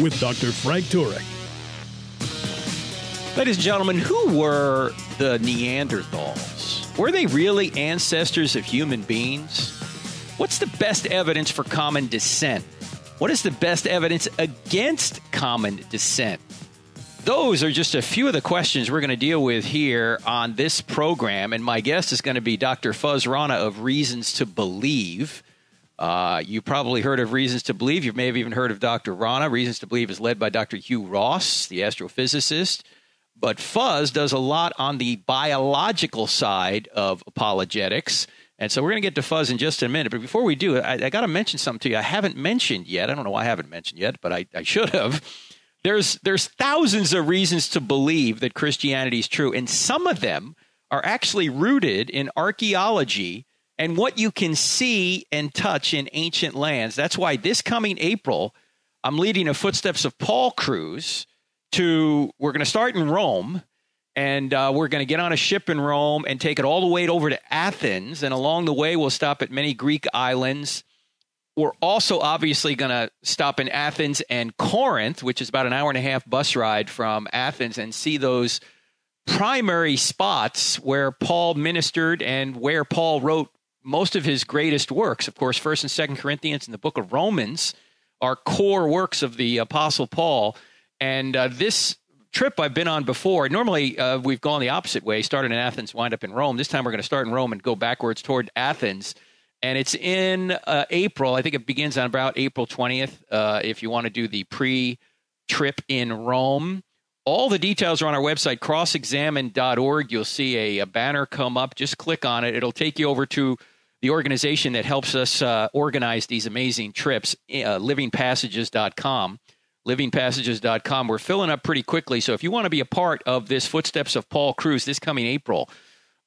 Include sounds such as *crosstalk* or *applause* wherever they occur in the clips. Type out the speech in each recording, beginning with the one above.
with Dr. Frank Turek. Ladies and gentlemen, who were the Neanderthals? Were they really ancestors of human beings? What's the best evidence for common descent? What is the best evidence against common descent? Those are just a few of the questions we're going to deal with here on this program. And my guest is going to be Dr. Fuzz Rana of Reasons to Believe. Uh, you probably heard of Reasons to Believe. You may have even heard of Dr. Rana. Reasons to Believe is led by Dr. Hugh Ross, the astrophysicist. But Fuzz does a lot on the biological side of apologetics. And so we're going to get to Fuzz in just a minute. But before we do, I, I got to mention something to you I haven't mentioned yet. I don't know why I haven't mentioned yet, but I, I should have. There's, there's thousands of reasons to believe that Christianity is true, and some of them are actually rooted in archaeology and what you can see and touch in ancient lands. That's why this coming April, I'm leading a Footsteps of Paul cruise to, we're going to start in Rome and uh, we're going to get on a ship in Rome and take it all the way over to Athens. And along the way, we'll stop at many Greek islands. We're also obviously going to stop in Athens and Corinth, which is about an hour and a half bus ride from Athens, and see those primary spots where Paul ministered and where Paul wrote most of his greatest works. Of course, First and Second Corinthians and the Book of Romans are core works of the Apostle Paul. And uh, this trip I've been on before. Normally, uh, we've gone the opposite way, started in Athens, wind up in Rome. This time, we're going to start in Rome and go backwards toward Athens. And it's in uh, April. I think it begins on about April 20th. Uh, if you want to do the pre trip in Rome, all the details are on our website, crossexamined.org. You'll see a, a, banner come up. Just click on it. It'll take you over to the organization that helps us uh, organize these amazing trips, uh, livingpassages.com. Livingpassages.com. We're filling up pretty quickly. So if you want to be a part of this Footsteps of Paul cruise this coming April,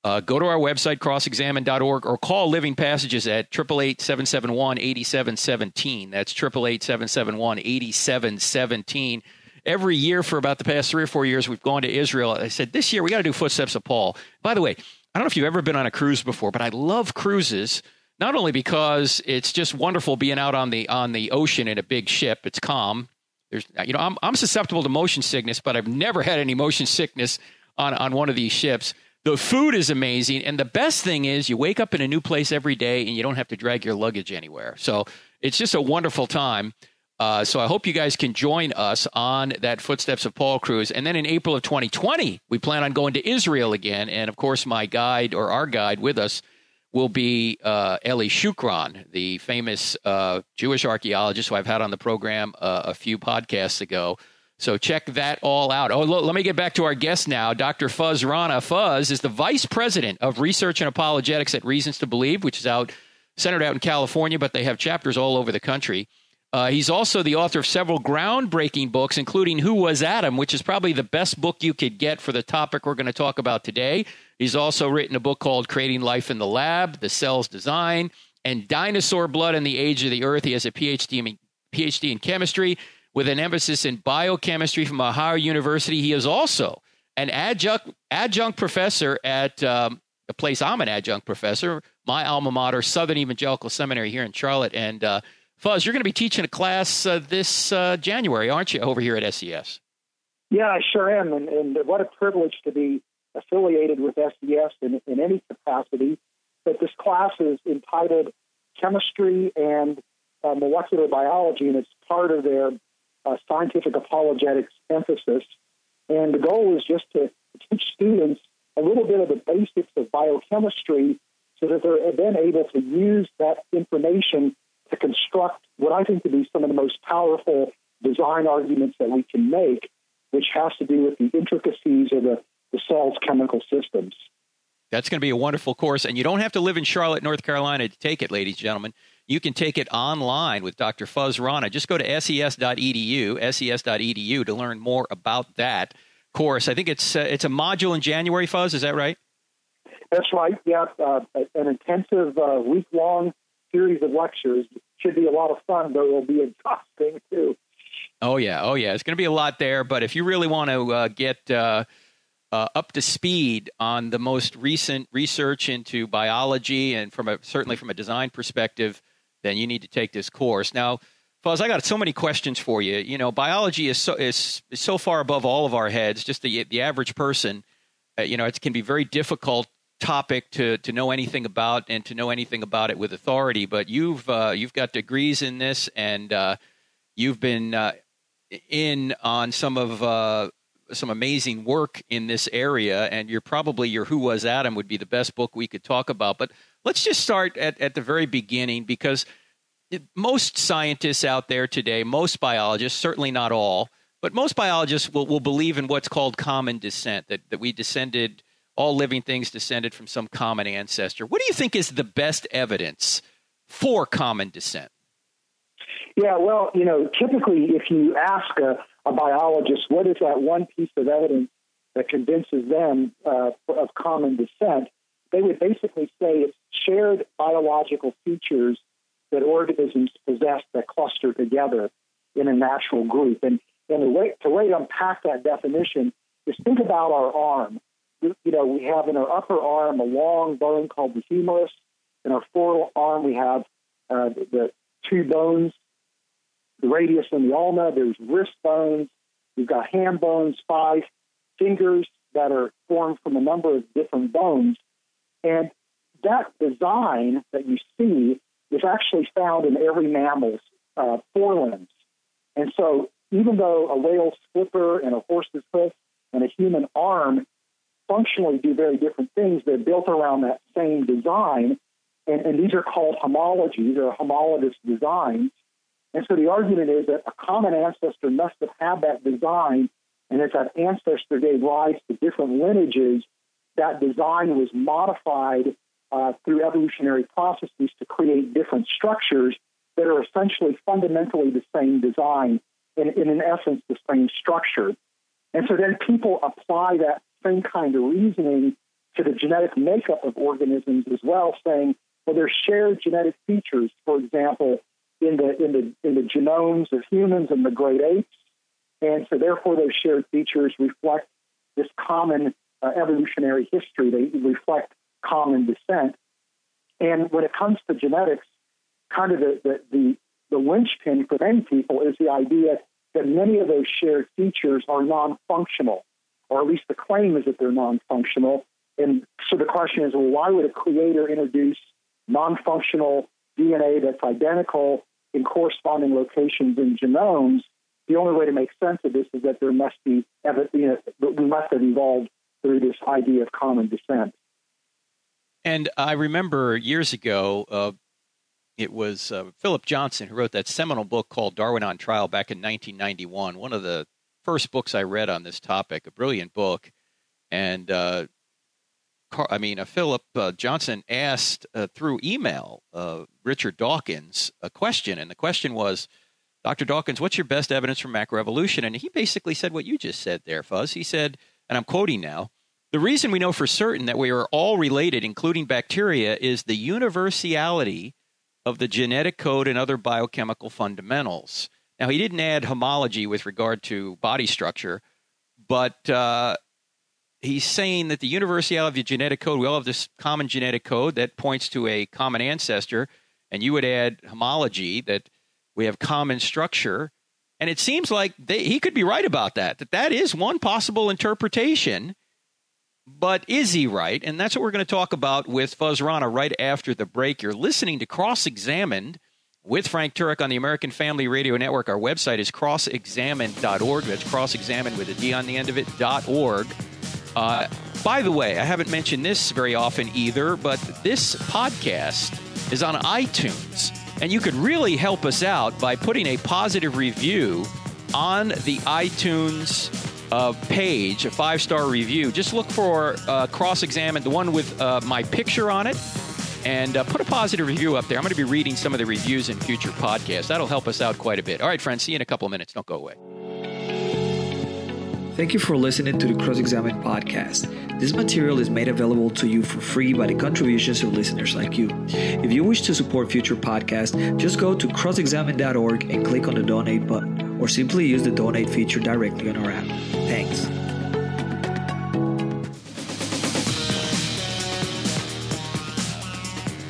uh, go to our website, crossexamined.org, or call Living Passages at 888 771 8717. That's 888 771 8717 every year for about the past three or four years, we've gone to Israel. I said, this year we got to do Footsteps of Paul. By the way, I don't know if you've ever been on a cruise before, but I love cruises. Not only because it's just wonderful being out on the on the ocean in a big ship, it's calm. There's, you know, I'm I'm susceptible to motion sickness, but I've never had any motion sickness on on one of these ships. The food is amazing, and the best thing is you wake up in a new place every day, and you don't have to drag your luggage anywhere. So it's just a wonderful time. Uh, so I hope you guys can join us on that Footsteps of Paul cruise. And then in April of 2020, we plan on going to Israel again. And of course, my guide or our guide with us will be uh, Eli Shukron, the famous uh, Jewish archaeologist who I've had on the program uh, a few podcasts ago. So check that all out. Oh, look, let me get back to our guest now, Dr. Fuzz Rana. Fuzz is the vice president of research and apologetics at Reasons to Believe, which is out centered out in California, but they have chapters all over the country. Uh, he's also the author of several groundbreaking books, including Who Was Adam, which is probably the best book you could get for the topic we're going to talk about today. He's also written a book called Creating Life in the Lab, The Cell's Design, and Dinosaur Blood and the Age of the Earth. He has a PhD in, PhD in chemistry with an emphasis in biochemistry from Ohio University. He is also an adjunct, adjunct professor at um, the place I'm an adjunct professor, my alma mater, Southern Evangelical Seminary here in Charlotte. And uh, Fuzz, you're going to be teaching a class uh, this uh, January, aren't you, over here at SES? Yeah, I sure am. And, and what a privilege to be affiliated with SES in, in any capacity. But this class is entitled Chemistry and uh, Molecular Biology, and it's part of their uh, scientific apologetics emphasis. And the goal is just to teach students a little bit of the basics of biochemistry so that they're then able to use that information to construct what I think to be some of the most powerful design arguments that we can make, which has to do with the intricacies of the, the cell's chemical systems. That's going to be a wonderful course. And you don't have to live in Charlotte, North Carolina to take it, ladies and gentlemen. You can take it online with Dr. Fuzz Rana. Just go to ses.edu, ses.edu to learn more about that course. I think it's uh, it's a module in January, Fuzz. Is that right? That's right. Yeah, uh, an intensive uh, week long series of lectures should be a lot of fun, but will be exhausting too. Oh yeah, oh yeah. It's going to be a lot there. But if you really want to uh, get uh, uh, up to speed on the most recent research into biology and from a, certainly from a design perspective, then you need to take this course. Now, Fuzz, I got so many questions for you. You know, biology is so is, is so far above all of our heads. Just the the average person, uh, you know, it can be very difficult topic to to know anything about and to know anything about it with authority. But you've uh, you've got degrees in this, and uh, you've been uh, in on some of uh, some amazing work in this area, and you're probably your Who Was Adam would be the best book we could talk about. But let's just start at, at the very beginning because most scientists out there today, most biologists, certainly not all, but most biologists will, will believe in what's called common descent, that, that we descended, all living things descended from some common ancestor. What do you think is the best evidence for common descent? Yeah, well, you know, typically if you ask a, a biologist what is that one piece of evidence that convinces them uh, of common descent, they would basically say it's shared biological features that organisms possess that cluster together in a natural group. And, and the way, the way to unpack that definition is think about our arm. You know, we have in our upper arm a long bone called the humerus. In our forearm, we have uh, the two bones the radius and the ulna. There's wrist bones. We've got hand bones, five fingers that are formed from a number of different bones. And that design that you see is actually found in every mammal's uh, forelimbs. And so, even though a whale's flipper and a horse's hoof and a human arm functionally do very different things, they're built around that same design. And, and these are called homologies or homologous designs. And so the argument is that a common ancestor must have had that design, and as that ancestor gave rise to different lineages, that design was modified uh, through evolutionary processes to create different structures that are essentially fundamentally the same design, and in, in essence, the same structure. And so then people apply that same kind of reasoning to the genetic makeup of organisms as well, saying, well, there's shared genetic features. For example, in the in the in the genomes of humans and the great apes, and so therefore those shared features reflect this common uh, evolutionary history. They reflect common descent. And when it comes to genetics, kind of the, the, the, the linchpin for many people is the idea that many of those shared features are non functional, or at least the claim is that they're non functional. And so the question is well, why would a creator introduce non functional DNA that's identical in corresponding locations in genomes, the only way to make sense of this is that there must be, you know, we must have evolved through this idea of common descent. And I remember years ago, uh, it was uh, Philip Johnson who wrote that seminal book called Darwin on Trial back in 1991. One of the first books I read on this topic, a brilliant book. And uh, I mean, uh, Philip uh, Johnson asked uh, through email uh, Richard Dawkins a question, and the question was, Dr. Dawkins, what's your best evidence for macroevolution? And he basically said what you just said there, Fuzz. He said, and I'm quoting now, the reason we know for certain that we are all related, including bacteria, is the universality of the genetic code and other biochemical fundamentals. Now, he didn't add homology with regard to body structure, but uh, he's saying that the universality of the genetic code, we all have this common genetic code that points to a common ancestor, and you would add homology that we have common structure. And it seems like they, he could be right about that, that that is one possible interpretation. But is he right? And that's what we're going to talk about with Fuzz Rana right after the break. You're listening to Cross Examined with Frank Turek on the American Family Radio Network. Our website is crossexamined.org. That's crossexamined with a D on the end of it, .org. Uh, by the way, I haven't mentioned this very often either, but this podcast is on iTunes. And you could really help us out by putting a positive review on the iTunes uh, page, a five star review, just look for uh, Cross Examine, the one with uh, my picture on it, and uh, put a positive review up there. I'm going to be reading some of the reviews in future podcasts. That'll help us out quite a bit. All right, friends, see you in a couple of minutes. Don't go away. Thank you for listening to the Cross Examine podcast. This material is made available to you for free by the contributions of listeners like you. If you wish to support future podcasts, just go to crossexamined.org and click on the donate button, or simply use the donate feature directly on our app. Thanks.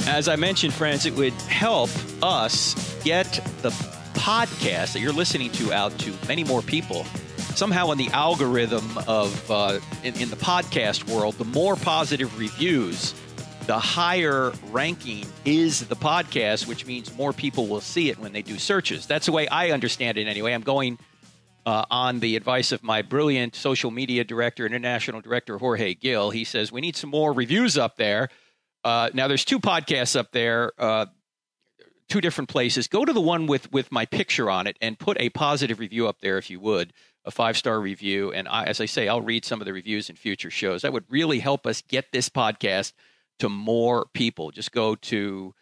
As I mentioned, friends, it would help us get the podcast that you're listening to out to many more people somehow in the algorithm of uh, in, in the podcast world, the more positive reviews, the higher ranking is the podcast, which means more people will see it when they do searches. That's the way I understand it anyway. I'm going uh, on the advice of my brilliant social media director, international director, Jorge Gill. He says we need some more reviews up there. Uh, now, there's two podcasts up there, uh, two different places. Go to the one with, with my picture on it and put a positive review up there if you would a five star review. And I, as I say, I'll read some of the reviews in future shows. That would really help us get this podcast to more people. Just go to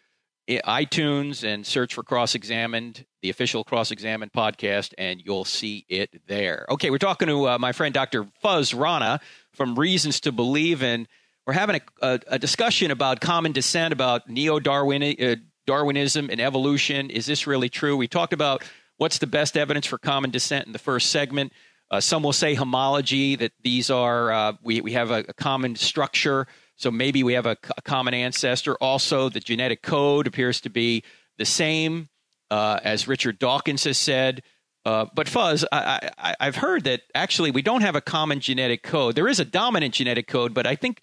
iTunes and search for Cross Examined, the official Cross Examined podcast, and you'll see it there. Okay, we're talking to uh, my friend Dr. Fuzz Rana from Reasons to Believe, and we're having a, a, a discussion about common descent, about neo uh, Darwinism and evolution. Is this really true? We talked about What's the best evidence for common descent in the first segment? Uh, some will say homology, that these are, uh, we, we have a, a, common structure, so maybe we have a, a, common ancestor. Also, the genetic code appears to be the same, uh, as Richard Dawkins has said. Uh, but Fuzz, I, I, I've heard that actually we don't have a common genetic code. There is a dominant genetic code, but I think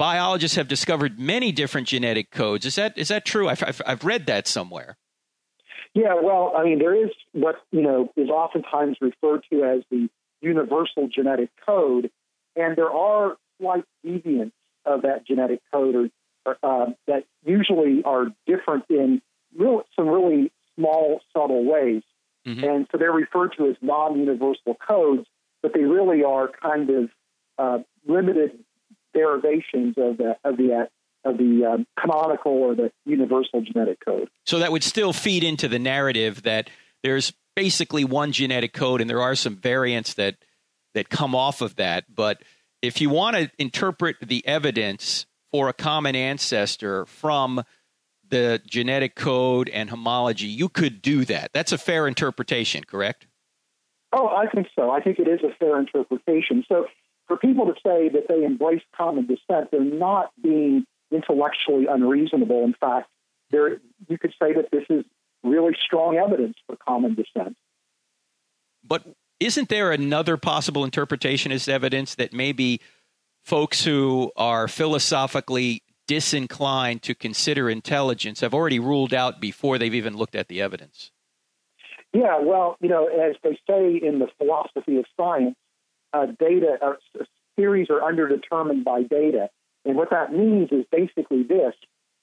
biologists have discovered many different genetic codes. Is that is that true? I've, I've, I've read that somewhere. Yeah, well, I mean, there is what you know is oftentimes referred to as the universal genetic code, and there are slight deviants of that genetic code, or, uh, that usually are different in real, some really small, subtle ways, mm-hmm. and so they're referred to as non-universal codes, but they really are kind of uh, limited derivations of the of the of the um, canonical or the universal genetic code. So that would still feed into the narrative that there's basically one genetic code, and there are some variants that that come off of that. But if you want to interpret the evidence for a common ancestor from the genetic code and homology, you could do that. That's a fair interpretation, correct? Oh, I think so. I think it is a fair interpretation. So for people to say that they embrace common descent, they're not being intellectually unreasonable. In fact, there you could say that this is really strong evidence for common descent. But isn't there another possible interpretation as evidence that maybe folks who are philosophically disinclined to consider intelligence have already ruled out before they've even looked at the evidence? Yeah, well, you know, as they say in the philosophy of science, uh, data uh, theories are underdetermined by data. And what that means is basically this,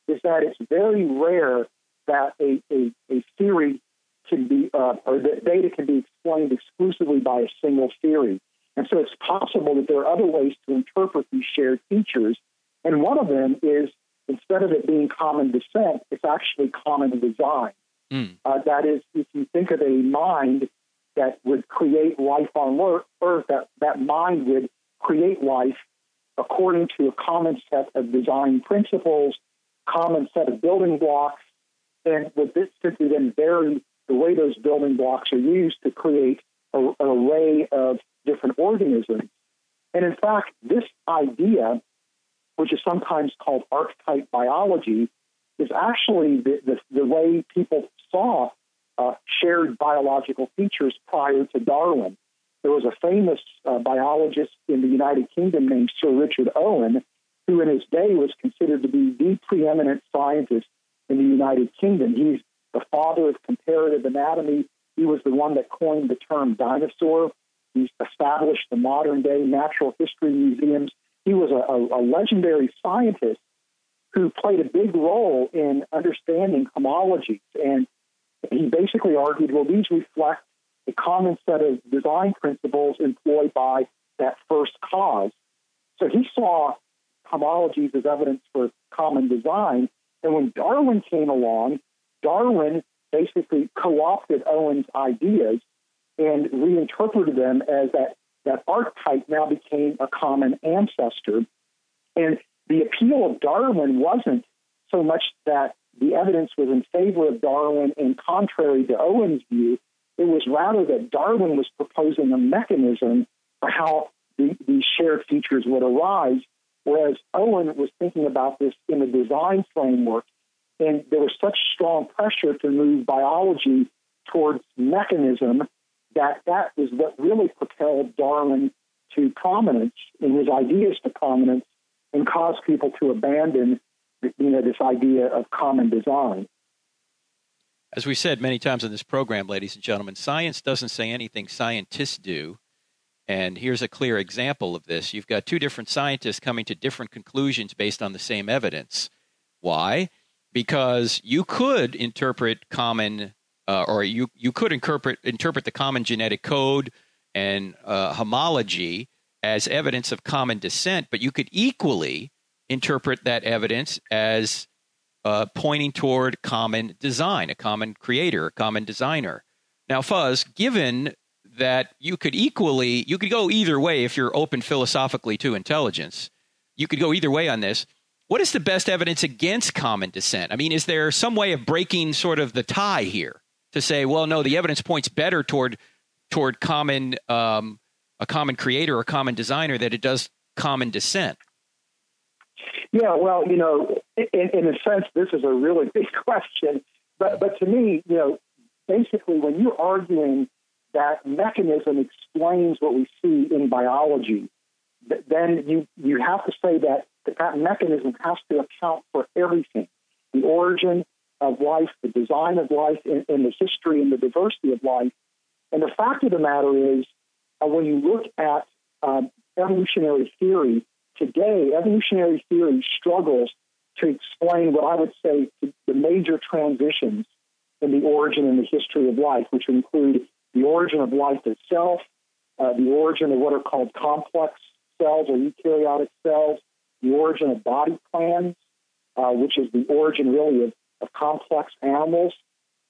is that it's very rare that a, a, a theory can be, uh, or that data can be explained exclusively by a single theory. And so it's possible that there are other ways to interpret these shared features. And one of them is instead of it being common descent, it's actually common design. Mm. Uh, that is, if you think of a mind that would create life on Earth, that, that mind would create life according to a common set of design principles, common set of building blocks, and would this simply then vary the way those building blocks are used to create a, an array of different organisms. And in fact, this idea, which is sometimes called archetype biology, is actually the, the, the way people saw uh, shared biological features prior to Darwin. There was a famous uh, biologist in the United Kingdom named Sir Richard Owen, who in his day was considered to be the preeminent scientist in the United Kingdom. He's the father of comparative anatomy. He was the one that coined the term dinosaur. He established the modern day natural history museums. He was a, a, a legendary scientist who played a big role in understanding homologies. And he basically argued well, these reflect a common set of design principles employed by that first cause. So he saw homologies as evidence for common design. And when Darwin came along, Darwin basically co opted Owen's ideas and reinterpreted them as that, that archetype now became a common ancestor. And the appeal of Darwin wasn't so much that the evidence was in favor of Darwin and contrary to Owen's view. It was rather that Darwin was proposing a mechanism for how the, these shared features would arise, whereas Owen was thinking about this in a design framework. And there was such strong pressure to move biology towards mechanism that that is what really propelled Darwin to prominence in his ideas to prominence and caused people to abandon you know, this idea of common design. As we said many times in this program, ladies and gentlemen, science doesn't say anything scientists do. And here's a clear example of this. You've got two different scientists coming to different conclusions based on the same evidence. Why? Because you could interpret common, uh, or you, you could interpret, interpret the common genetic code and uh, homology as evidence of common descent, but you could equally interpret that evidence as uh, pointing toward common design, a common creator, a common designer. Now, Fuzz, given that you could equally, you could go either way if you're open philosophically to intelligence. You could go either way on this. What is the best evidence against common descent? I mean, is there some way of breaking sort of the tie here to say, well, no, the evidence points better toward toward common um, a common creator or common designer that it does common descent? Yeah, well, you know, in, in a sense, this is a really *laughs* big question. But, but to me, you know, basically, when you're arguing that mechanism explains what we see in biology, then you, you have to say that that mechanism has to account for everything the origin of life, the design of life, and, and the history and the diversity of life. And the fact of the matter is, uh, when you look at um, evolutionary theory, today, evolutionary theory struggles to explain what I would say the major transitions in the origin and the history of life, which include the origin of life itself, uh, the origin of what are called complex cells or eukaryotic cells, the origin of body plans, uh, which is the origin really of, of complex animals,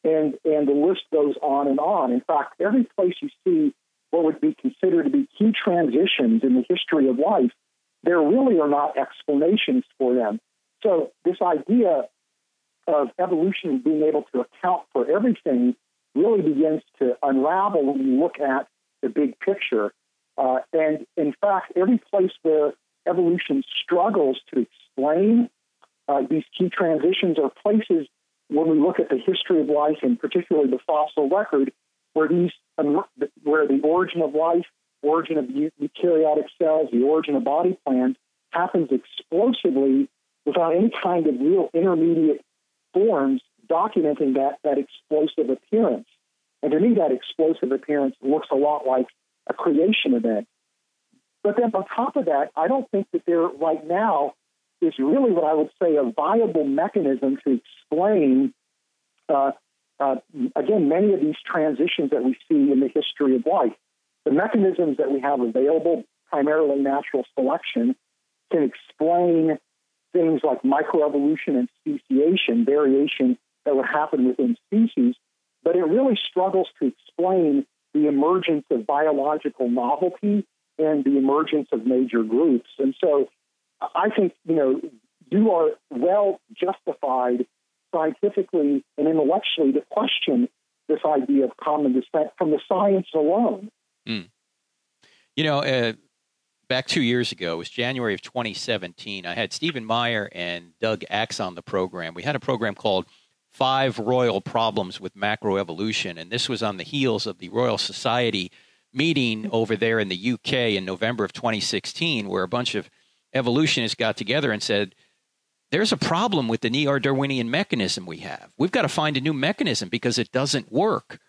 and, and the list goes on and on. In fact, every place you see what would be considered to be key transitions in the history of life, there really are not explanations for them. So, this idea of evolution being able to account for everything really begins to unravel when you look at the big picture. Uh, and in fact, every place where evolution struggles to explain uh, these key transitions are places when we look at the history of life and particularly the fossil record where these where the origin of life, origin of eukaryotic cells, the origin of body plans happens explosively without any kind of real intermediate forms documenting that, that explosive appearance. And to me, that explosive appearance looks a lot like a creation event. But then on top of that, I don't think that there right now is really what I would say a viable mechanism to explain uh, uh, again, many of these transitions that we see in the history of life, the mechanisms that we have available, primarily natural selection, can explain things like microevolution and speciation, variation that would happen within species, but it really struggles to explain the emergence of biological novelty and the emergence of major groups. And so I think, you know, you are well justified scientifically and intellectually to question this idea of common descent from the science alone. Mm. You know, uh, back two years ago, it was January of 2017. I had Stephen Meyer and Doug Axe on the program. We had a program called Five Royal Problems with Macroevolution, and this was on the heels of the Royal Society meeting over there in the UK in November of 2016, where a bunch of evolutionists got together and said, there's a problem with the neo Darwinian mechanism we have. We've got to find a new mechanism because it doesn't work.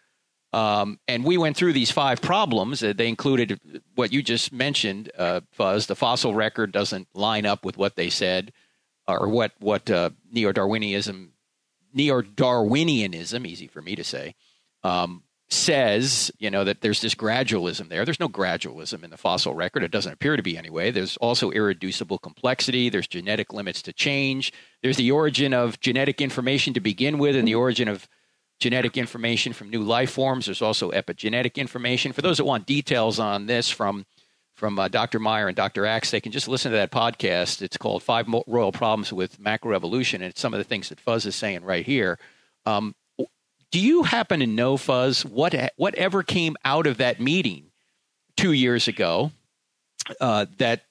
Um, and we went through these five problems. Uh, they included what you just mentioned, uh, Fuzz. The fossil record doesn't line up with what they said, or what what uh, neo Darwinism, neo Darwinianism, easy for me to say, um, says, you know, that there's this gradualism there. There's no gradualism in the fossil record. It doesn't appear to be anyway. There's also irreducible complexity. There's genetic limits to change. There's the origin of genetic information to begin with and the origin of genetic information from new life forms. There's also epigenetic information. For those that want details on this from from uh, Dr. Meyer and Dr. Axe, they can just listen to that podcast. It's called Five Royal Problems with Macroevolution, and it's some of the things that Fuzz is saying right here. Um, do you happen to know, Fuzz, what whatever came out of that meeting two years ago uh, that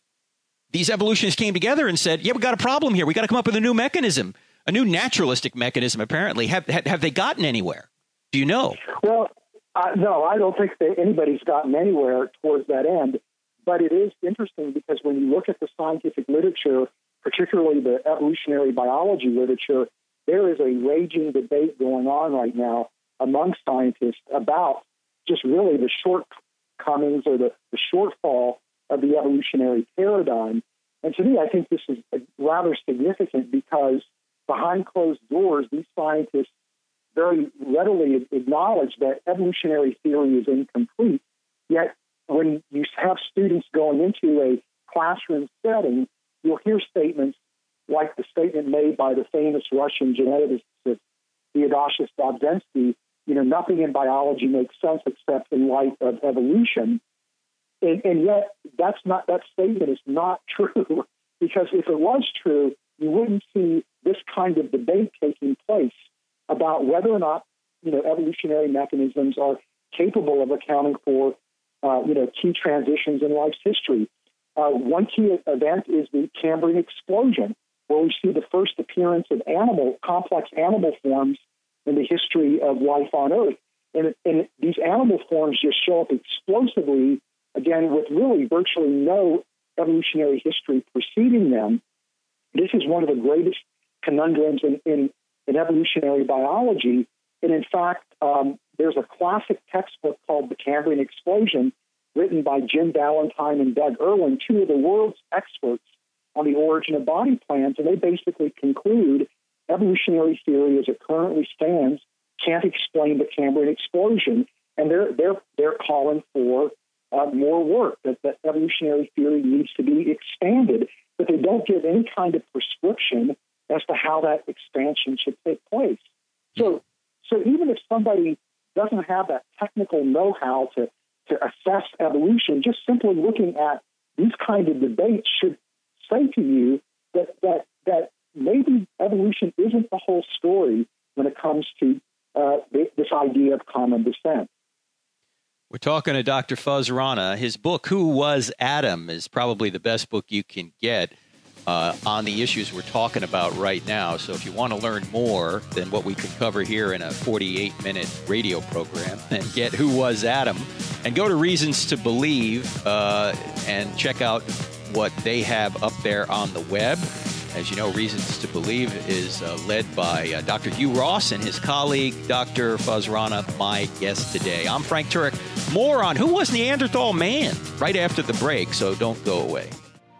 these evolutionists came together and said, "Yeah, we got a problem here. We got to come up with a new mechanism, a new naturalistic mechanism." Apparently, have have they gotten anywhere? Do you know? Well, uh, no, I don't think that anybody's gotten anywhere towards that end. But it is interesting because when you look at the scientific literature, particularly the evolutionary biology literature, there is a raging debate going on right now among scientists about just really the shortcomings or the, the shortfall of the evolutionary paradigm. And to me, I think this is rather significant because behind closed doors, these scientists very readily acknowledge that evolutionary theory is incomplete. Yet, when you have students going into a classroom setting, you'll hear statements like the statement made by the famous Russian geneticist Theodosius Dobzhansky, you know, nothing in biology makes sense except in light of evolution. And, and yet, that's not that statement is not *laughs* true because if it was true, you wouldn't see this kind of debate taking place about whether or not you know evolutionary mechanisms are capable of accounting for uh, you know key transitions in life's history. Uh, one key event is the Cambrian explosion, where we see the first appearance of animal, complex animal forms in the history of life on Earth. And, and these animal forms just show up explosively, again, with really virtually no evolutionary history preceding them. This is one of the greatest conundrums in, in, in evolutionary biology. And in fact, um, there's a classic textbook called The Cambrian Explosion, written by Jim Valentine and Doug Erwin, two of the world's experts on the origin of body plans, and they basically conclude evolutionary theory as it currently stands can't explain the Cambrian explosion, and they're they're they're calling for uh, more work that, that evolutionary theory needs to be expanded, but they don't give any kind of prescription as to how that expansion should take place. So, so even if somebody doesn't have that technical know-how to to assess evolution, just simply looking at these kind of debates should say to you that that that maybe evolution isn't the whole story when it comes to uh, this idea of common descent. We're talking to Dr. Fuzz Rana. His book, Who Was Adam, is probably the best book you can get uh, on the issues we're talking about right now. So if you want to learn more than what we could cover here in a 48 minute radio program, then get Who Was Adam and go to Reasons to Believe uh, and check out what they have up there on the web. As you know, Reasons to Believe is uh, led by uh, Dr. Hugh Ross and his colleague, Dr. Fuzz Rana, my guest today. I'm Frank Turek. More on Who Was Neanderthal Man right after the break, so don't go away.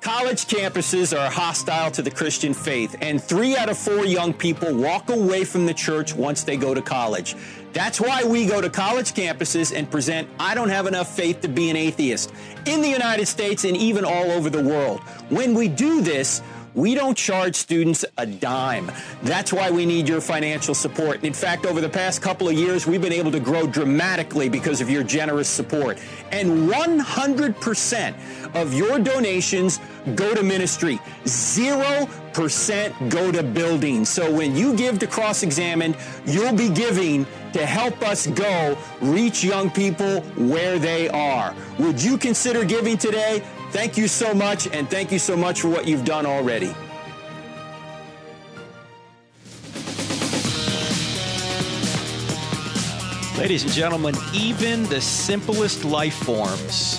College campuses are hostile to the Christian faith, and three out of four young people walk away from the church once they go to college. That's why we go to college campuses and present I Don't Have Enough Faith to Be an Atheist in the United States and even all over the world. When we do this, we don't charge students a dime. That's why we need your financial support. In fact, over the past couple of years, we've been able to grow dramatically because of your generous support. And 100% of your donations go to ministry. 0% go to buildings. So when you give to Cross Examined, you'll be giving to help us go reach young people where they are. Would you consider giving today? Thank you so much, and thank you so much for what you've done already. Ladies and gentlemen, even the simplest life forms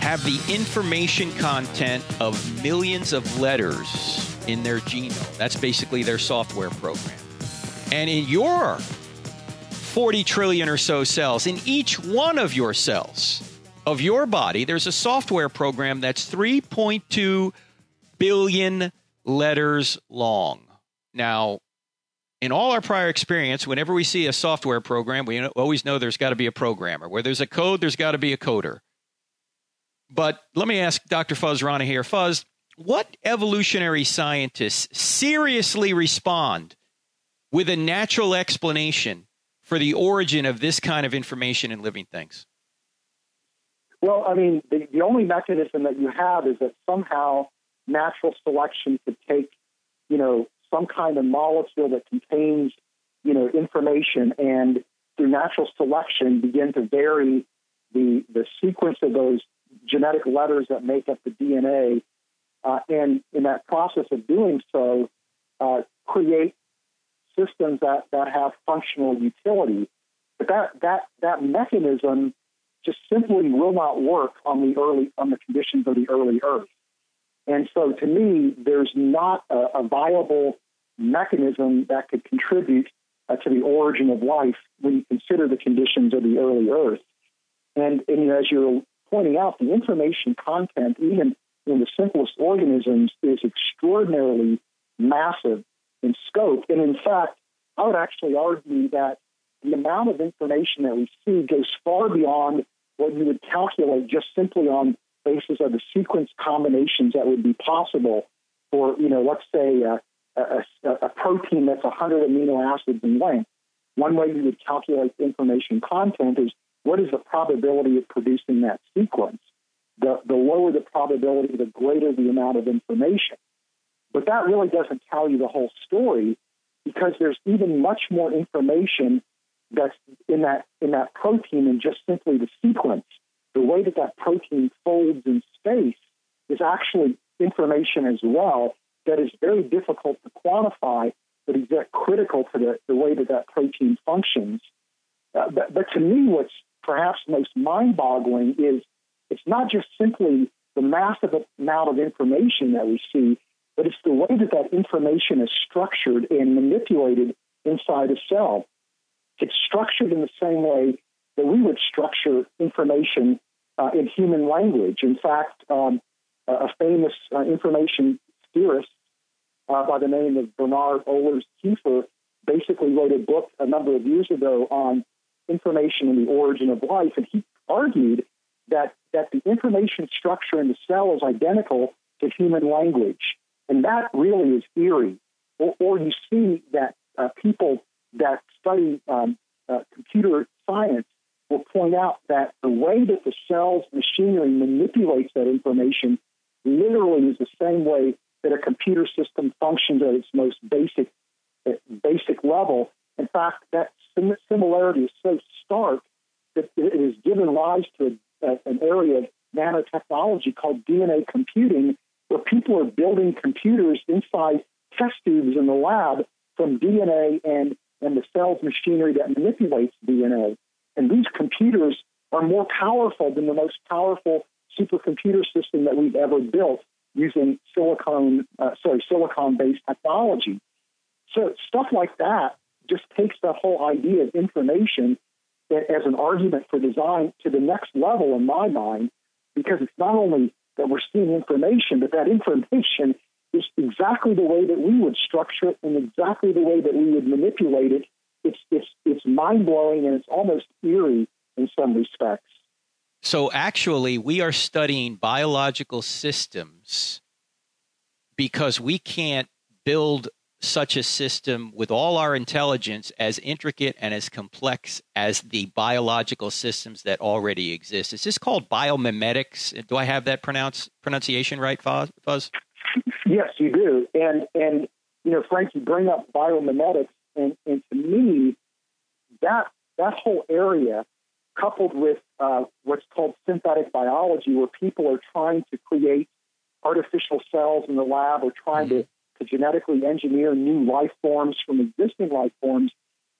have the information content of millions of letters in their genome. That's basically their software program. And in your 40 trillion or so cells, in each one of your cells, of your body, there's a software program that's 3.2 billion letters long. Now, in all our prior experience, whenever we see a software program, we always know there's got to be a programmer. Where there's a code, there's got to be a coder. But let me ask Dr. Fuzz Rana here. Fuzz, what evolutionary scientists seriously respond with a natural explanation for the origin of this kind of information in living things? Well, I mean, the, the only mechanism that you have is that somehow natural selection could take, you know, some kind of molecule that contains, you know, information and through natural selection begin to vary the, the sequence of those genetic letters that make up the DNA. Uh, and in that process of doing so, uh, create systems that, that have functional utility. But that, that, that mechanism just simply will not work on the early on the conditions of the early Earth. And so, to me, there's not a, a viable mechanism that could contribute uh, to the origin of life when you consider the conditions of the early Earth. And, and as you're pointing out, the information content, even in the simplest organisms, is extraordinarily massive in scope. And in fact, I would actually argue that the amount of information that we see goes far beyond what you would calculate just simply on basis of the sequence combinations that would be possible for, you know, let's say uh, a, a, a protein that's 100 amino acids in length. One way you would calculate information content is what is the probability of producing that sequence? The, the lower the probability, the greater the amount of information. But that really doesn't tell you the whole story because there's even much more information that's in that in that protein and just simply the sequence. The way that that protein folds in space is actually information as well that is very difficult to quantify, but is that critical to the, the way that that protein functions. Uh, but, but to me, what's perhaps most mind-boggling is it's not just simply the massive amount of information that we see, but it's the way that that information is structured and manipulated inside a cell. It's structured in the same way that we would structure information uh, in human language. In fact, um, a famous uh, information theorist uh, by the name of Bernard Ohlers Kiefer basically wrote a book a number of years ago on information and the origin of life, and he argued that that the information structure in the cell is identical to human language, and that really is eerie. Or, or you see that uh, people that study um, uh, computer science will point out that the way that the cell's machinery manipulates that information literally is the same way that a computer system functions at its most basic uh, basic level. In fact, that similarity is so stark that it has given rise to a, a, an area of nanotechnology called DNA computing, where people are building computers inside test tubes in the lab from DNA and, and the cell's machinery that manipulates DNA. And these computers are more powerful than the most powerful supercomputer system that we've ever built using silicon, uh, sorry, silicon-based technology. So stuff like that just takes that whole idea of information as an argument for design to the next level in my mind, because it's not only that we're seeing information, but that information exactly the way that we would structure it and exactly the way that we would manipulate it. It's it's it's mind blowing and it's almost eerie in some respects. So actually, we are studying biological systems because we can't build such a system with all our intelligence as intricate and as complex as the biological systems that already exist. Is this called biomimetics? Do I have that pronounce, pronunciation right, Fuzz? *laughs* Yes, you do. And and you know, Frank, you bring up biomimetics, and, and to me, that that whole area, coupled with uh, what's called synthetic biology, where people are trying to create artificial cells in the lab or trying mm-hmm. to to genetically engineer new life forms from existing life forms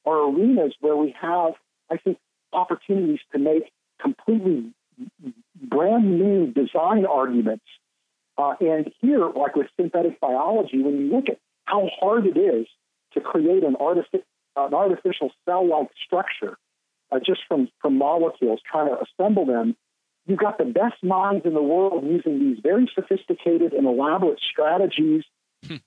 are arenas where we have, I think, opportunities to make completely brand new design arguments. Uh, and here, like with synthetic biology, when you look at how hard it is to create an, artific- an artificial cell-like structure uh, just from, from molecules, trying to assemble them, you've got the best minds in the world using these very sophisticated and elaborate strategies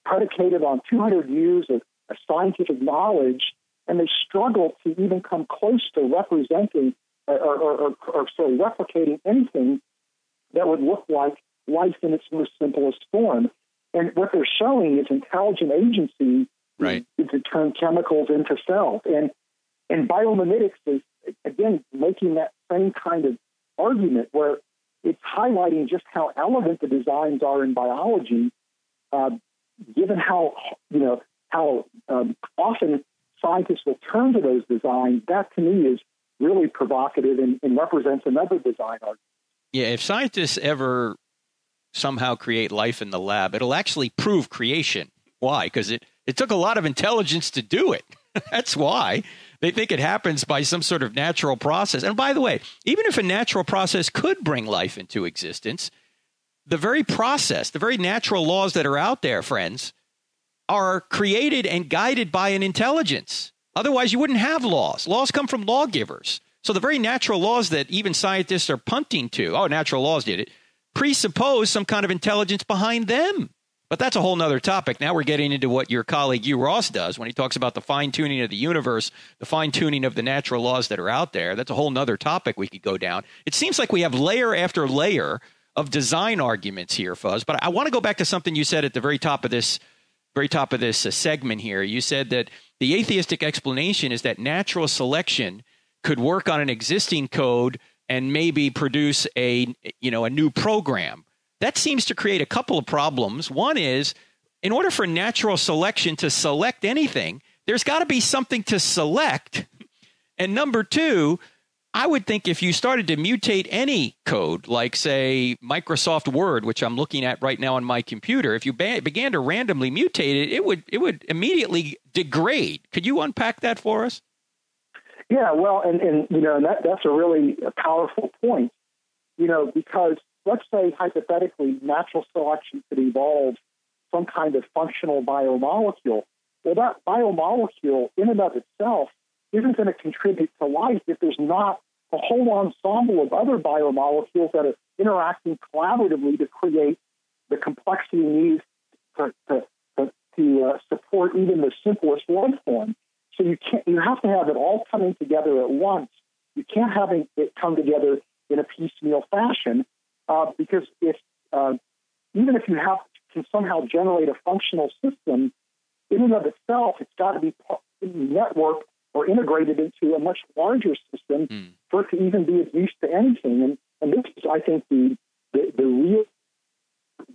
predicated on 200 years of, scientific knowledge, and they struggle to even come close to representing or, or, or, or sorry, replicating anything that would look like life in its most simplest form. And what they're showing is intelligent agency right. to turn chemicals into cells. And and biomimetics is again making that same kind of argument where it's highlighting just how elegant the designs are in biology, uh, given how you know how um, often scientists will turn to those designs. That to me is really provocative and, and represents another design argument. Yeah, if scientists ever somehow create life in the lab, it'll actually prove creation. Why? Because it, it took a lot of intelligence to do it. *laughs* That's why. They think it happens by some sort of natural process. And by the way, even if a natural process could bring life into existence, the very process, the very natural laws that are out there, friends, are created and guided by an intelligence. Otherwise, you wouldn't have laws. Laws come from lawgivers. So the very natural laws that even scientists are punting to, oh, natural laws did it, presuppose some kind of intelligence behind them. But that's a whole other topic. Now we're getting into what your colleague Hugh Ross does when he talks about the fine tuning of the universe, the fine tuning of the natural laws that are out there. That's a whole other topic we could go down. It seems like we have layer after layer of design arguments here, Fuzz. But I want to go back to something you said at the very top of this very top of this uh, segment here. You said that the atheistic explanation is that natural selection could work on an existing code and maybe produce a you know a new program that seems to create a couple of problems. One is, in order for natural selection to select anything, there's got to be something to select. And number two, I would think if you started to mutate any code, like say Microsoft Word, which I'm looking at right now on my computer, if you ba- began to randomly mutate it, it would it would immediately degrade. Could you unpack that for us? Yeah, well, and, and you know and that that's a really powerful point. You know, because let's say hypothetically natural selection could evolve some kind of functional biomolecule. Well, that biomolecule in and of itself isn't going to contribute to life if there's not a whole ensemble of other biomolecules that are interacting collaboratively to create the complexity needed to, to, to, to uh, support even the simplest life form. So you can't, you have to have it all coming together at once. You can't have it come together in a piecemeal fashion. Uh, because if uh, even if you have can somehow generate a functional system, in and of itself, it's got to be networked or integrated into a much larger system mm. for it to even be of use to anything. And, and this is, I think, the the, the real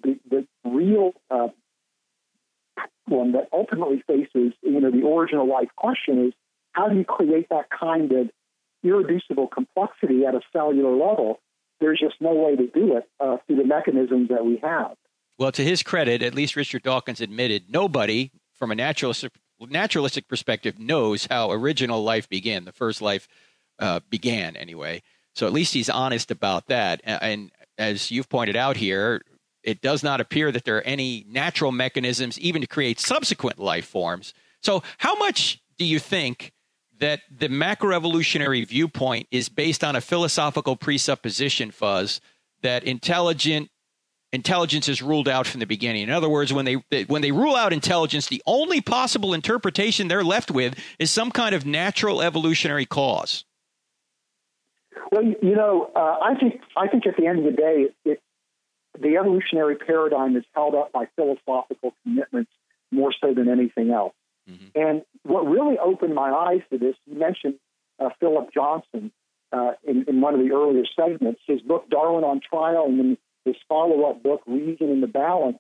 the, the real uh, one that ultimately faces you know the original life question is how do you create that kind of irreducible complexity at a cellular level there's just no way to do it uh, through the mechanisms that we have. Well, to his credit, at least Richard Dawkins admitted nobody from a naturalistic, naturalistic perspective knows how original life began, the first life uh, began anyway. So at least he's honest about that. And as you've pointed out here, it does not appear that there are any natural mechanisms even to create subsequent life forms. So, how much do you think that the macroevolutionary viewpoint is based on a philosophical presupposition, Fuzz, that intelligent intelligence is ruled out from the beginning. In other words, when they when they rule out intelligence, the only possible interpretation they're left with is some kind of natural evolutionary cause. Well, you know, uh, I think I think at the end of the day, it, the evolutionary paradigm is held up by philosophical commitments more so than anything else. Mm-hmm. And what really opened my eyes to this, you mentioned uh, Philip Johnson uh, in, in, one of the earlier segments, his book Darwin on Trial, and then his follow-up book Reason in the Balance,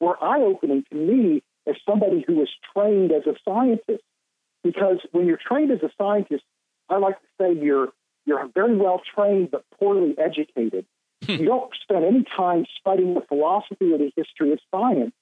were eye-opening to me as somebody who was trained as a scientist. Because when you're trained as a scientist, I like to say you're you're very well trained but poorly educated. Hmm. you don't spend any time studying the philosophy or the history of science.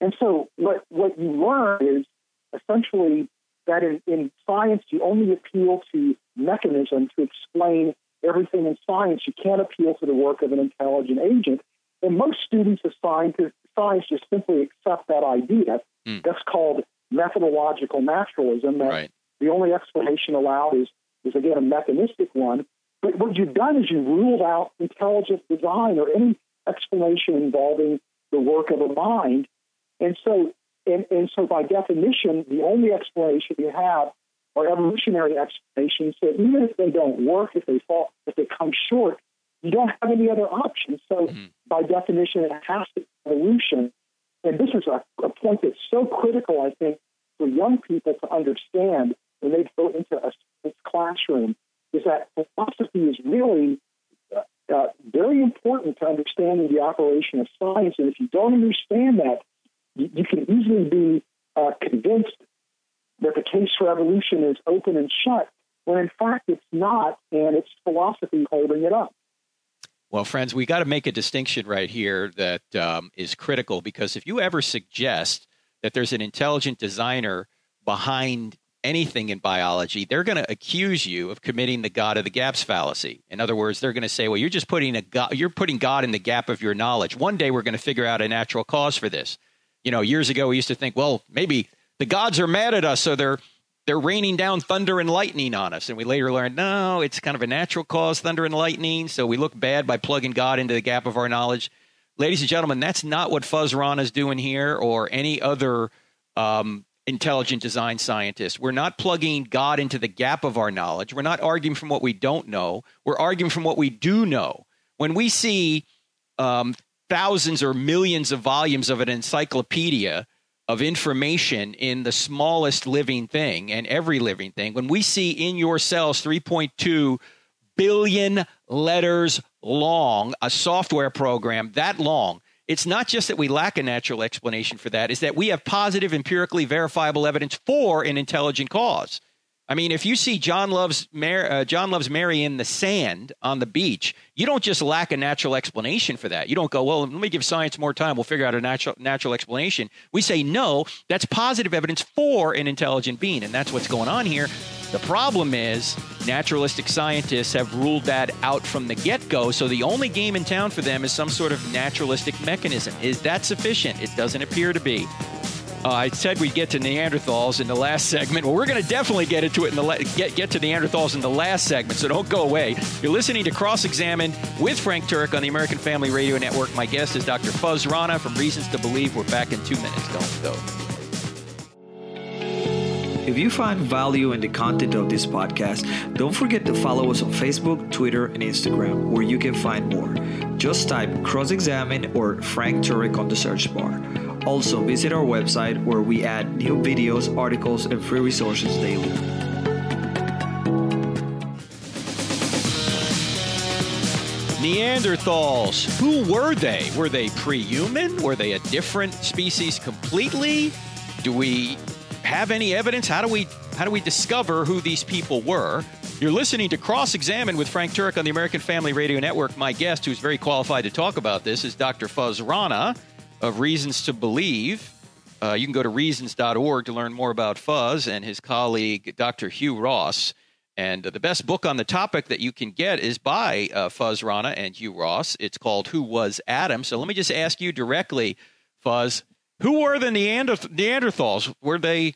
And so what what you learn is essentially that in, in science you only appeal to mechanism to explain everything in science. You can't appeal to the work of an intelligent agent. And most students of science, science just simply accept that idea. Mm. That's called methodological naturalism. That right. the only explanation allowed is, is again a mechanistic one. But what you've done is you ruled out intelligent design or any explanation involving the work of a mind. And so and, and so by definition, the only explanation you have are evolutionary explanations that even if they don't work, if they fall, if they come short, you don't have any other options. So mm-hmm. by definition, it has to be evolution. And this is a, a point that's so critical, I think, for young people to understand when they go into a classroom is that philosophy is really uh, uh, very important to understanding the operation of science. And if you don't understand that, you, you can easily be uh, convinced that the case for evolution is open and shut, when in fact it's not, and it's philosophy holding it up. Well, friends, we got to make a distinction right here that um, is critical because if you ever suggest that there's an intelligent designer behind anything in biology, they're going to accuse you of committing the God of the gaps fallacy. In other words, they're going to say, "Well, you're just putting a God, you're putting God in the gap of your knowledge. One day we're going to figure out a natural cause for this." You know, years ago we used to think, "Well, maybe the gods are mad at us, so they're they're raining down thunder and lightning on us." And we later learned, no, it's kind of a natural cause, thunder and lightning. So we look bad by plugging God into the gap of our knowledge. Ladies and gentlemen, that's not what Fuzz Rana is doing here, or any other um, intelligent design scientists. We're not plugging God into the gap of our knowledge. We're not arguing from what we don't know. We're arguing from what we do know. When we see um, thousands or millions of volumes of an encyclopedia of information in the smallest living thing and every living thing, when we see in your cells 3.2 billion letters long, a software program that long, it's not just that we lack a natural explanation for that, is that we have positive, empirically verifiable evidence for an intelligent cause. I mean, if you see John loves Mary, uh, John loves Mary in the sand on the beach, you don't just lack a natural explanation for that. You don't go, well, let me give science more time. We'll figure out a natural natural explanation. We say no. That's positive evidence for an intelligent being, and that's what's going on here. The problem is naturalistic scientists have ruled that out from the get go. So the only game in town for them is some sort of naturalistic mechanism. Is that sufficient? It doesn't appear to be. Uh, I said we'd get to Neanderthals in the last segment. Well, we're going to definitely get into it in the la- get get to Neanderthals in the last segment. So don't go away. You're listening to Cross Examine with Frank Turek on the American Family Radio Network. My guest is Dr. Fuzz Rana from Reasons to Believe. We're back in two minutes. Don't go. If you find value in the content of this podcast, don't forget to follow us on Facebook, Twitter, and Instagram, where you can find more. Just type Cross Examine or Frank Turek on the search bar. Also, visit our website where we add new videos, articles, and free resources daily. Neanderthals. Who were they? Were they pre human? Were they a different species completely? Do we have any evidence? How do we how do we discover who these people were? You're listening to Cross Examine with Frank Turek on the American Family Radio Network. My guest, who's very qualified to talk about this, is Dr. Fuzz Rana of Reasons to Believe. Uh, you can go to reasons.org to learn more about Fuzz and his colleague, Dr. Hugh Ross. And uh, the best book on the topic that you can get is by uh, Fuzz Rana and Hugh Ross. It's called Who Was Adam? So let me just ask you directly, Fuzz, who were the Neanderthals? Were they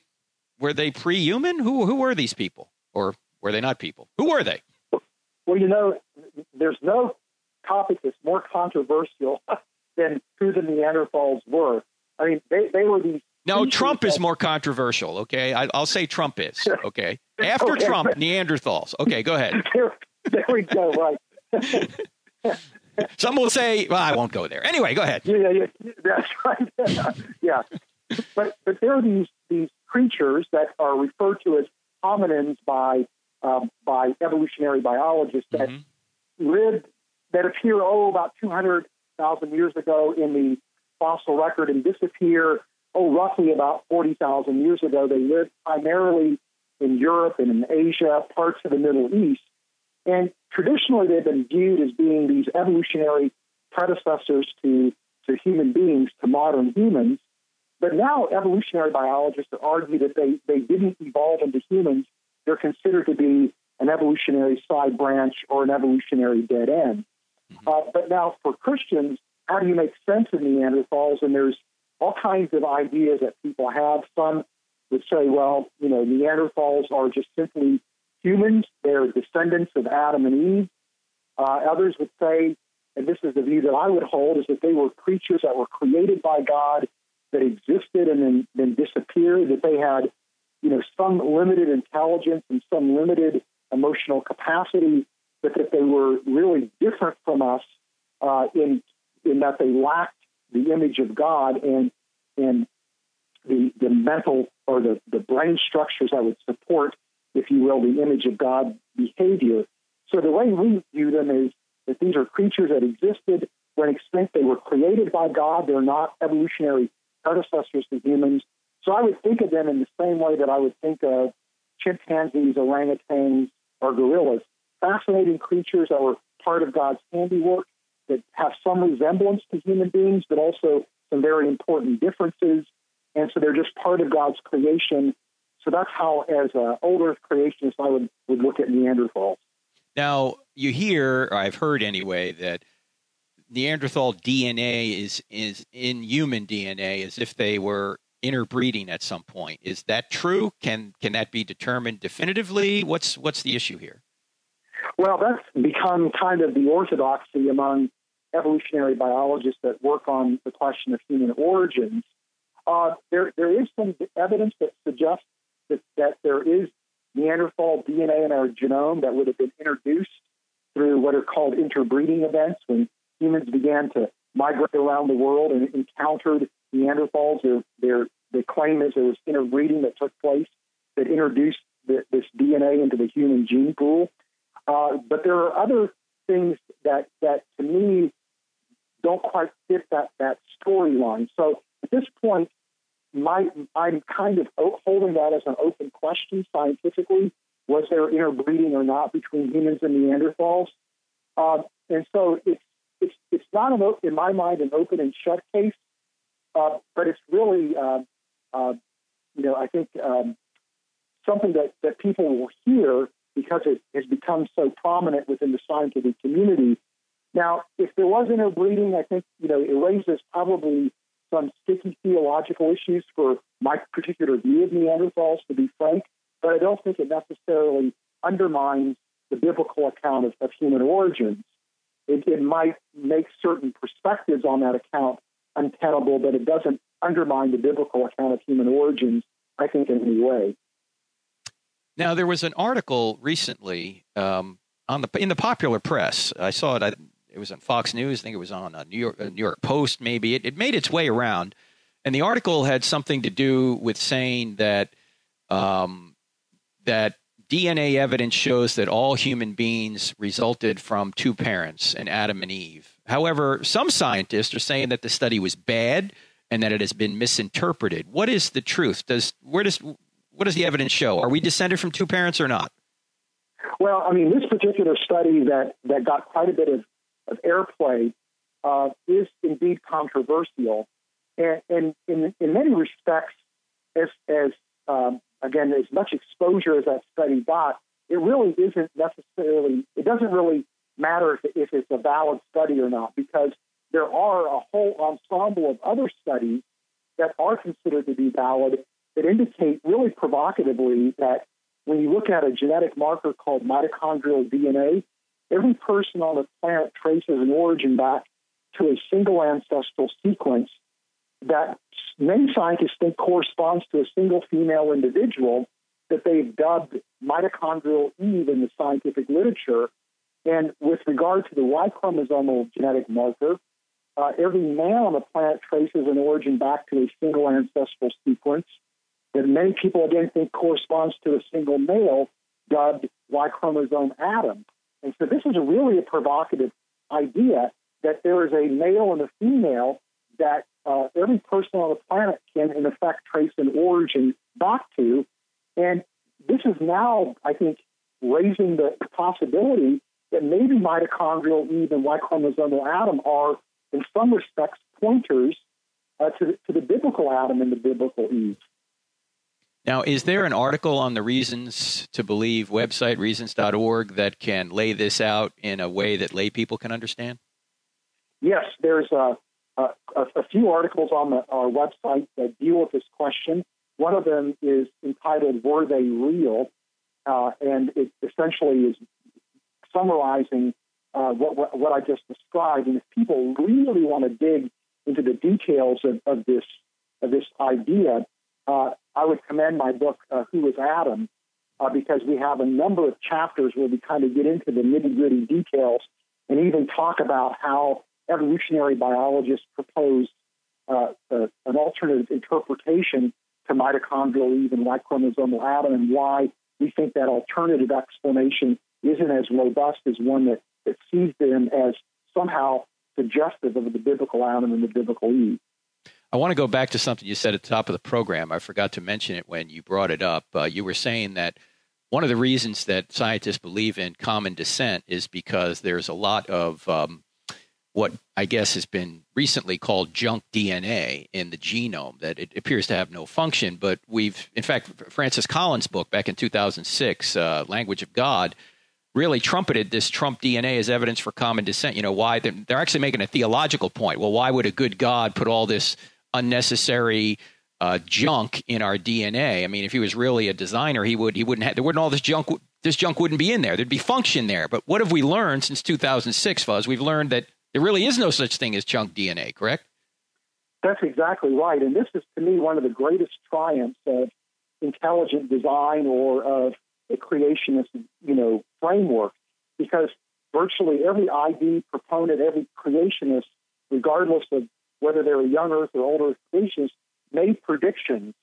were they pre-human? Who who were these people, or were they not people? Who were they? Well, you know, there's no topic that's more controversial than who the Neanderthals were. I mean, they, they were these. No, Trump is more controversial. Okay, I, will say Trump is. *laughs* Okay, after okay. Trump, Neanderthals. Okay, go ahead. *laughs* There, there we go. Right. *laughs* Some will say, well, I won't go there. Anyway, go ahead. Yeah, yeah, yeah that's right. yeah, but but there are these these creatures that are referred to as hominins by um, by evolutionary biologists that mm-hmm. lived that appear oh about 200,000 years ago in the fossil record and disappear oh roughly about 40,000 years ago. They lived primarily in Europe and in Asia, parts of the Middle East, and traditionally they've been viewed as being these evolutionary predecessors to to human beings, to modern humans. But now evolutionary biologists argue that they, they didn't evolve into humans. They're considered to be an evolutionary side branch or an evolutionary dead end. Mm-hmm. Uh, but now for Christians, how do you make sense of Neanderthals? And there's all kinds of ideas that people have. Some would say, well, you know, Neanderthals are just simply humans. They're descendants of Adam and Eve. Uh, others would say, and this is the view that I would hold, is that they were creatures that were created by God that existed and then, then disappeared, that they had, you know, some limited intelligence and some limited emotional capacity, but that they were really different from us uh, in in that they lacked the image of God and and the the mental or the, the brain structures that would support, if you will, the image of God behavior. So the way we view them is that these are creatures that existed when extinct. They were created by God. They're not evolutionary predecessors to humans. So I would think of them in the same way that I would think of chimpanzees, orangutans, or gorillas. Fascinating creatures that were part of God's handiwork that have some resemblance to human beings, but also some very important differences. And so they're just part of God's creation. So that's how, as an old Earth creationist, I would, would look at Neanderthals. Now, you hear, or I've heard anyway, that Neanderthal DNA is, is in human DNA as if they were interbreeding at some point. Is that true? Can can that be determined definitively? What's what's the issue here? Well, that's become kind of the orthodoxy among evolutionary biologists that work on the question of human origins. Uh, there, there is some evidence that suggests that, that there is Neanderthal DNA in our genome that would have been introduced through what are called interbreeding events when humans began to migrate around the world and encountered Neanderthals. Their, their, the claim is there was interbreeding that took place that introduced the, this DNA into the human gene pool. Uh, but there are other things that, that to me don't quite fit that, that storyline. So at this point, my, I'm kind of holding that as an open question scientifically. Was there interbreeding or not between humans and Neanderthals? Uh, and so it's, it's, it's not, an, in my mind, an open and shut case, uh, but it's really, uh, uh you know, I think um, something that, that people will hear because it has become so prominent within the scientific community. Now, if there was interbreeding, I think you know it raises probably some sticky theological issues for my particular view of Neanderthals, to be frank. But I don't think it necessarily undermines the biblical account of, of human origins. It, it might make certain perspectives on that account untenable, but it doesn't undermine the biblical account of human origins, I think, in any way. Now, there was an article recently um, on the in the popular press. I saw it. I, it was on Fox News. I think it was on uh, New York uh, New York Post. Maybe it, it made its way around, and the article had something to do with saying that um, that DNA evidence shows that all human beings resulted from two parents, and Adam and Eve. However, some scientists are saying that the study was bad and that it has been misinterpreted. What is the truth? Does where does what does the evidence show? Are we descended from two parents or not? Well, I mean, this particular study that, that got quite a bit of, of airplay uh, is indeed controversial. And, and in, in many respects, as, as um, again, as much exposure as that study got, it really isn't necessarily, it doesn't really matter if, if it's a valid study or not, because there are a whole ensemble of other studies that are considered to be valid that indicate really provocatively that when you look at a genetic marker called mitochondrial DNA, every person on the planet traces an origin back to a single ancestral sequence that many scientists think corresponds to a single female individual that they've dubbed mitochondrial Eve in the scientific literature. And with regard to the Y chromosomal genetic marker, uh, every man on the planet traces an origin back to a single ancestral sequence that many people again think corresponds to a single male dubbed Y chromosome Adam. And so this is really a provocative idea that there is a male and a female that uh, every person on the planet can, in effect, trace an origin back to. And this is now, I think, raising the possibility that maybe mitochondrial Eve and Y chromosomal Adam are, in some respects, pointers uh, to, the, to the biblical Adam and the biblical Eve. Now, is there an article on the Reasons to Believe website, reasons.org, that can lay this out in a way that lay people can understand? Yes, there's a, a, a few articles on the, our website that deal with this question. One of them is entitled Were They Real? Uh, and it essentially is summarizing uh, what, what, what, I just described. And if people really want to dig into the details of, of this this idea, uh, I would commend my book, uh, Who is Adam, uh, because we have a number of chapters where we kind of get into the nitty gritty details and even talk about how evolutionary biologists propose uh, uh, an alternative interpretation to mitochondrial even Y chromosomal Adam and why we think that alternative explanation isn't as robust as one that, that sees them as somehow suggestive of the biblical Adam and the biblical Eve. I want to go back to something you said at the top of the program. I forgot to mention it when you brought it up. Uh, you were saying that one of the reasons that scientists believe in common descent is because there's a lot of um, what I guess has been recently called junk DNA in the genome that it appears to have no function. But we've, in fact, Francis Collins' book back in 2006, uh, Language of God, really trumpeted this Trump DNA as evidence for common descent. You know, why they're, they're actually making a theological point. Well, why would a good God put all this unnecessary uh, junk in our DNA? I mean, if he was really a designer, he would he wouldn't have there wouldn't all this junk this junk wouldn't be in there. There'd be function there. But what have we learned since 2006, Fuzz? We've learned that there really is no such thing as junk DNA, correct? That's exactly right. And this is, to me, one of the greatest triumphs of intelligent design or of the creationist, you know, framework, because virtually every ID proponent, every creationist, regardless of whether they're a young Earth or old Earth creationist, made predictions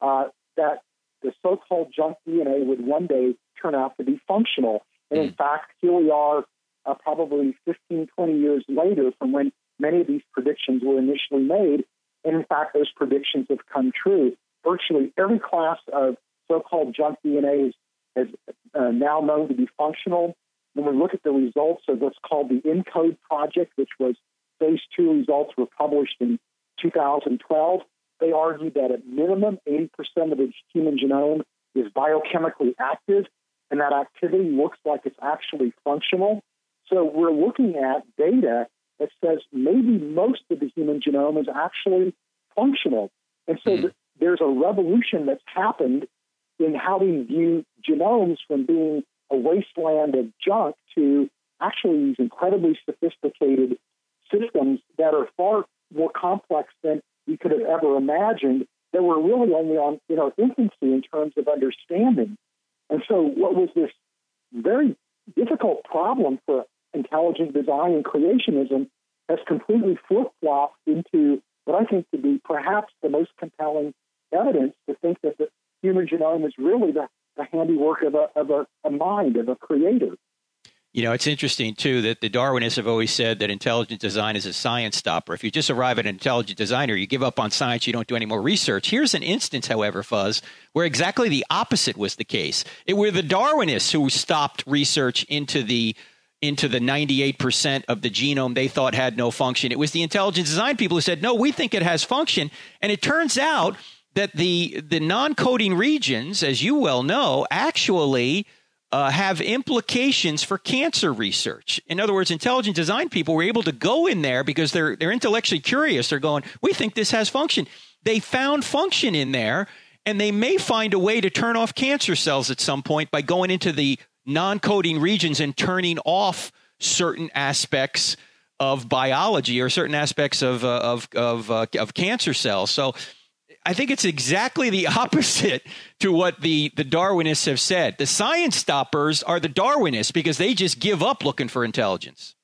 uh, that the so-called junk DNA would one day turn out to be functional. And in mm. fact, here we are uh, probably 15, 20 years later from when many of these predictions were initially made. And in fact, those predictions have come true. Virtually every class of so called junk DNA is, is uh, now known to be functional. When we look at the results of what's called the ENCODE project, which was phase two results were published in 2012, they argued that at minimum 80% of the human genome is biochemically active, and that activity looks like it's actually functional. So we're looking at data that says maybe most of the human genome is actually functional. And so mm-hmm. there's a revolution that's happened in how we view genomes from being a wasteland of junk to actually these incredibly sophisticated systems that are far more complex than we could have ever imagined that were really only on in our infancy in terms of understanding. And so what was this very difficult problem for intelligent design and creationism has completely flip flopped into what I think to be perhaps the most compelling evidence to think that the human genome is really the, the handiwork of, a, of a, a mind, of a creator. You know, it's interesting too that the Darwinists have always said that intelligent design is a science stopper. If you just arrive at an intelligent designer, you give up on science, you don't do any more research. Here's an instance, however, Fuzz, where exactly the opposite was the case. It were the Darwinists who stopped research into the into the 98% of the genome they thought had no function. It was the intelligent design people who said, no, we think it has function. And it turns out that the, the non coding regions, as you well know, actually uh, have implications for cancer research. In other words, intelligent design people were able to go in there because they're, they're intellectually curious. They're going, we think this has function. They found function in there. And they may find a way to turn off cancer cells at some point by going into the non coding regions and turning off certain aspects of biology or certain aspects of, uh, of, of, uh, of cancer cells. So I think it's exactly the *laughs* opposite to what the, the Darwinists have said. The science stoppers are the Darwinists because they just give up looking for intelligence.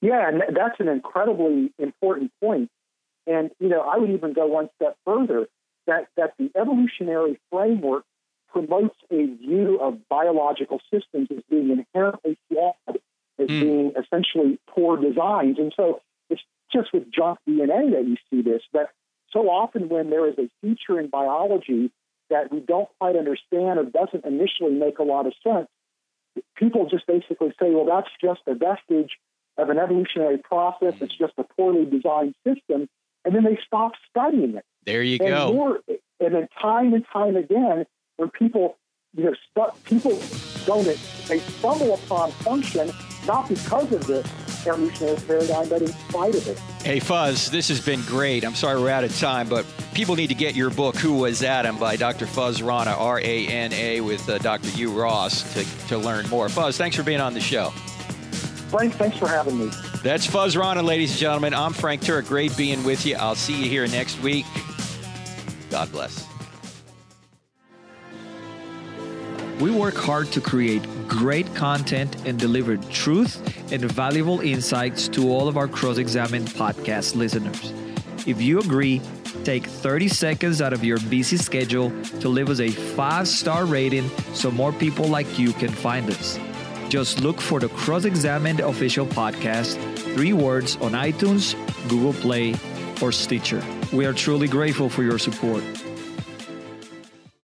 Yeah, and that's an incredibly important point. And, you know, I would even go one step further that, that the evolutionary framework promotes a view of biological systems as being inherently flawed, as mm. being essentially poor designs. And so it's just with junk DNA that you see this, that so often when there is a feature in biology that we don't quite understand or doesn't initially make a lot of sense, people just basically say, well, that's just a vestige of an evolutionary process. It's just a poorly designed system. And then they stop studying it. There you and go. More, and then time and time again, when people, you know, stu- people don't, they stumble upon function not because of the evolutionary paradigm, but in spite of it. Hey, Fuzz, this has been great. I'm sorry we're out of time, but people need to get your book, Who Was Adam, by Dr. Fuzz Rana, R A N A, with uh, Dr. Hugh Ross to, to learn more. Fuzz, thanks for being on the show. Frank, thanks for having me. That's Fuzz Rana, ladies and gentlemen. I'm Frank Turek. Great being with you. I'll see you here next week. God bless. We work hard to create great content and deliver truth and valuable insights to all of our cross examined podcast listeners. If you agree, take 30 seconds out of your busy schedule to leave us a five star rating so more people like you can find us. Just look for the Cross Examined Official Podcast, three words on iTunes, Google Play, or Stitcher. We are truly grateful for your support.